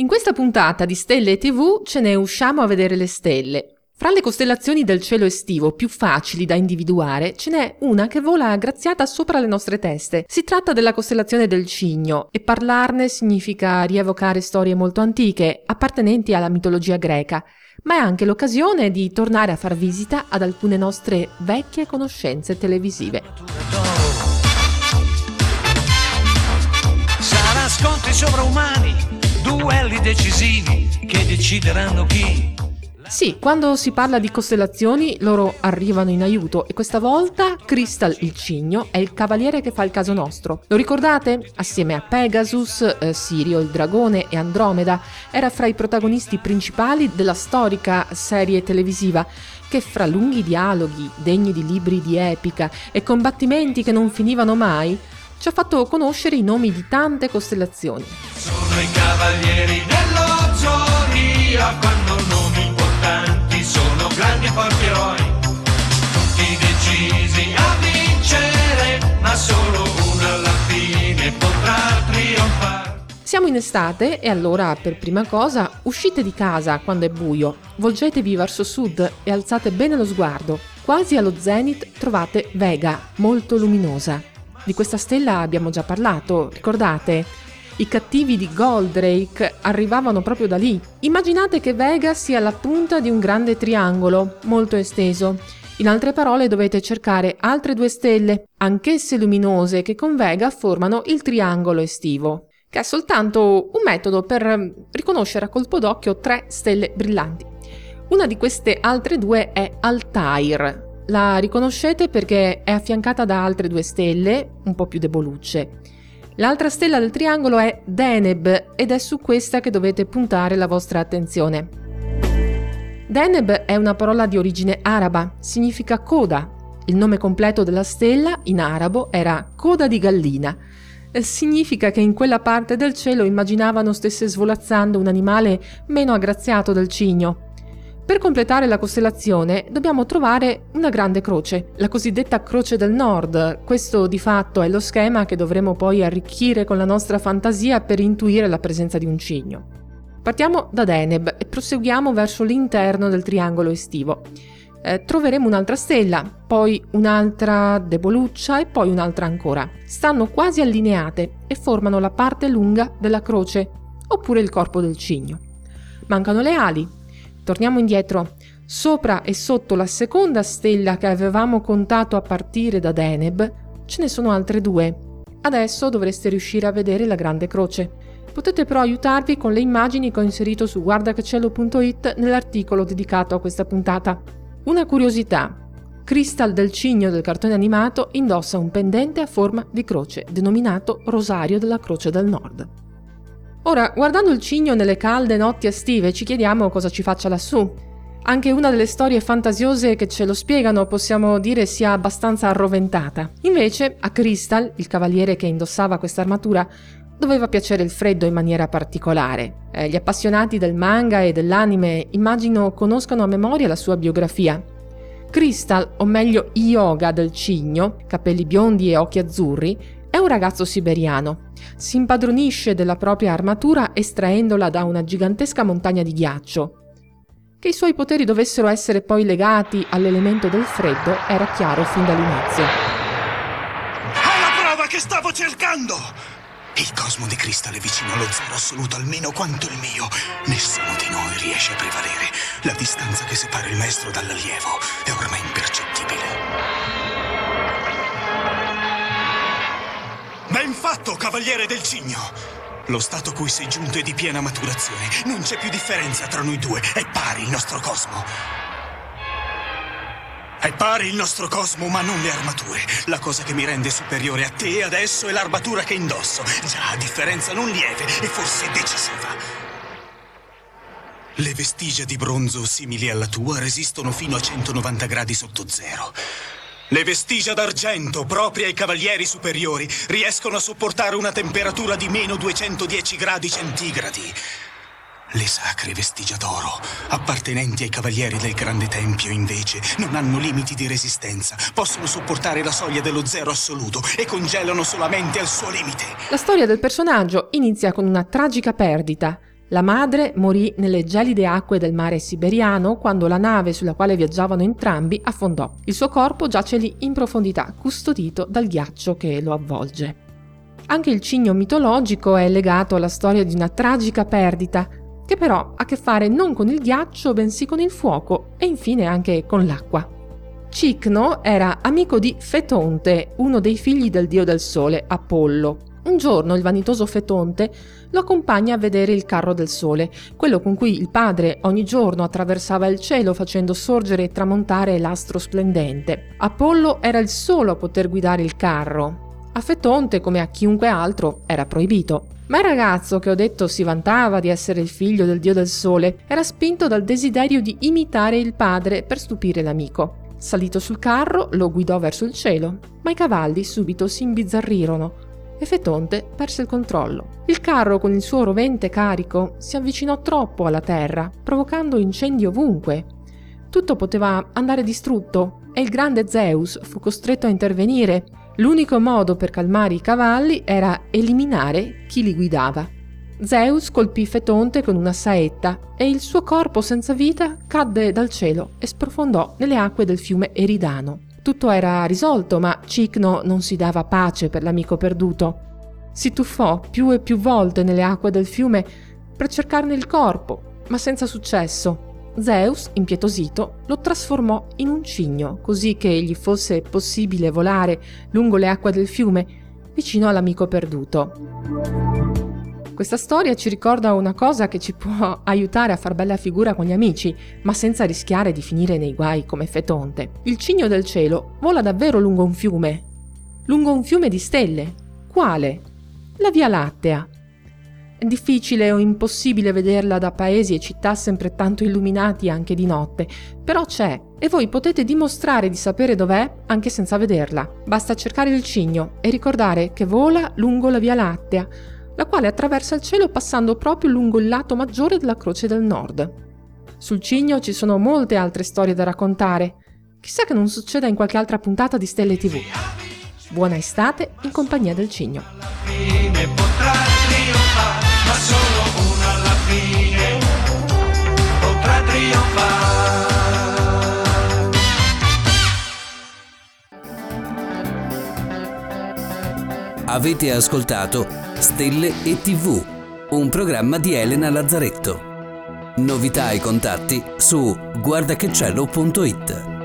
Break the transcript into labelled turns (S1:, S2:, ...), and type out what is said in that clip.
S1: In questa puntata di Stelle TV ce ne usciamo a vedere le stelle. Fra le costellazioni del cielo estivo più facili da individuare, ce n'è una che vola aggraziata sopra le nostre teste. Si tratta della costellazione del Cigno e parlarne significa rievocare storie molto antiche, appartenenti alla mitologia greca, ma è anche l'occasione di tornare a far visita ad alcune nostre vecchie conoscenze televisive.
S2: Sarà scontri sovraumani, decisivi che decideranno chi
S1: sì, quando si parla di costellazioni loro arrivano in aiuto e questa volta Crystal il cigno è il cavaliere che fa il caso nostro. Lo ricordate? Assieme a Pegasus, eh, Sirio il dragone e Andromeda era fra i protagonisti principali della storica serie televisiva che fra lunghi dialoghi degni di libri di epica e combattimenti che non finivano mai ci ha fatto conoscere i nomi di tante costellazioni.
S2: Sono i cavalieri dello ma solo uno alla fine potrà trionfare.
S1: Siamo in estate e allora, per prima cosa, uscite di casa quando è buio, volgetevi verso sud e alzate bene lo sguardo. Quasi allo zenith trovate Vega, molto luminosa. Di questa stella abbiamo già parlato, ricordate? I cattivi di Goldrake arrivavano proprio da lì. Immaginate che Vega sia la punta di un grande triangolo, molto esteso. In altre parole dovete cercare altre due stelle, anch'esse luminose, che con Vega formano il triangolo estivo, che è soltanto un metodo per riconoscere a colpo d'occhio tre stelle brillanti. Una di queste altre due è Altair. La riconoscete perché è affiancata da altre due stelle, un po' più debolucce. L'altra stella del triangolo è Deneb ed è su questa che dovete puntare la vostra attenzione. Deneb è una parola di origine araba, significa coda. Il nome completo della stella in arabo era coda di gallina. Significa che in quella parte del cielo immaginavano stesse svolazzando un animale meno aggraziato del cigno. Per completare la costellazione dobbiamo trovare una grande croce, la cosiddetta croce del nord. Questo di fatto è lo schema che dovremo poi arricchire con la nostra fantasia per intuire la presenza di un cigno. Partiamo da Deneb e proseguiamo verso l'interno del triangolo estivo. Eh, troveremo un'altra stella, poi un'altra deboluccia e poi un'altra ancora. Stanno quasi allineate e formano la parte lunga della croce, oppure il corpo del cigno. Mancano le ali, Torniamo indietro. Sopra e sotto la seconda stella che avevamo contato a partire da Deneb, ce ne sono altre due. Adesso dovreste riuscire a vedere la grande croce. Potete però aiutarvi con le immagini che ho inserito su guardacacello.it nell'articolo dedicato a questa puntata. Una curiosità. Crystal del cigno del cartone animato indossa un pendente a forma di croce, denominato Rosario della Croce del Nord. Ora, guardando il cigno nelle calde notti estive, ci chiediamo cosa ci faccia lassù. Anche una delle storie fantasiose che ce lo spiegano possiamo dire sia abbastanza arroventata. Invece, a Crystal, il cavaliere che indossava questa armatura, doveva piacere il freddo in maniera particolare. Eh, gli appassionati del manga e dell'anime immagino conoscano a memoria la sua biografia. Crystal, o meglio Yoga del cigno, capelli biondi e occhi azzurri, è un ragazzo siberiano si impadronisce della propria armatura estraendola da una gigantesca montagna di ghiaccio. Che i suoi poteri dovessero essere poi legati all'elemento del freddo era chiaro fin dall'inizio.
S3: È la prova che stavo cercando! Il cosmo di cristallo è vicino allo zero assoluto almeno quanto il mio. Nessuno di noi riesce a prevalere. La distanza che separa il maestro dall'allievo è ormai impercettibile. Ben fatto, cavaliere del cigno! Lo stato a cui sei giunto è di piena maturazione. Non c'è più differenza tra noi due. È pari il nostro cosmo. È pari il nostro cosmo, ma non le armature. La cosa che mi rende superiore a te adesso è l'armatura che indosso. Già, differenza non lieve e forse decisiva. Le vestigia di bronzo simili alla tua resistono fino a 190 gradi sotto zero. Le vestigia d'argento, proprie ai cavalieri superiori, riescono a sopportare una temperatura di meno 210 gradi centigradi. Le sacre vestigia d'oro, appartenenti ai cavalieri del Grande Tempio, invece, non hanno limiti di resistenza, possono sopportare la soglia dello zero assoluto e congelano solamente al suo limite.
S1: La storia del personaggio inizia con una tragica perdita. La madre morì nelle gelide acque del mare siberiano quando la nave sulla quale viaggiavano entrambi affondò. Il suo corpo giace lì in profondità, custodito dal ghiaccio che lo avvolge. Anche il cigno mitologico è legato alla storia di una tragica perdita, che però ha a che fare non con il ghiaccio, bensì con il fuoco e infine anche con l'acqua. Cicno era amico di Fetonte, uno dei figli del dio del sole, Apollo. Un giorno il vanitoso Fetonte lo accompagna a vedere il carro del sole, quello con cui il padre ogni giorno attraversava il cielo facendo sorgere e tramontare l'astro splendente. Apollo era il solo a poter guidare il carro. A Fetonte, come a chiunque altro, era proibito. Ma il ragazzo che ho detto si vantava di essere il figlio del dio del sole era spinto dal desiderio di imitare il padre per stupire l'amico. Salito sul carro, lo guidò verso il cielo, ma i cavalli subito si imbizzarrirono e Fetonte perse il controllo. Il carro con il suo rovente carico si avvicinò troppo alla terra, provocando incendi ovunque. Tutto poteva andare distrutto e il grande Zeus fu costretto a intervenire. L'unico modo per calmare i cavalli era eliminare chi li guidava. Zeus colpì Fetonte con una saetta e il suo corpo senza vita cadde dal cielo e sprofondò nelle acque del fiume Eridano. Tutto era risolto, ma Cicno non si dava pace per l'amico perduto. Si tuffò più e più volte nelle acque del fiume per cercarne il corpo, ma senza successo. Zeus, impietosito, lo trasformò in un cigno, così che gli fosse possibile volare lungo le acque del fiume vicino all'amico perduto. Questa storia ci ricorda una cosa che ci può aiutare a far bella figura con gli amici, ma senza rischiare di finire nei guai come Fetonte. Il cigno del cielo vola davvero lungo un fiume. Lungo un fiume di stelle. Quale? La Via Lattea. È difficile o impossibile vederla da paesi e città sempre tanto illuminati anche di notte, però c'è e voi potete dimostrare di sapere dov'è anche senza vederla. Basta cercare il cigno e ricordare che vola lungo la Via Lattea la quale attraversa il cielo passando proprio lungo il lato maggiore della Croce del Nord. Sul Cigno ci sono molte altre storie da raccontare. Chissà che non succeda in qualche altra puntata di Stelle TV. Buona estate in compagnia del Cigno.
S4: Avete ascoltato Stelle e TV, un programma di Elena Lazzaretto. Novità e contatti su guardachecello.it.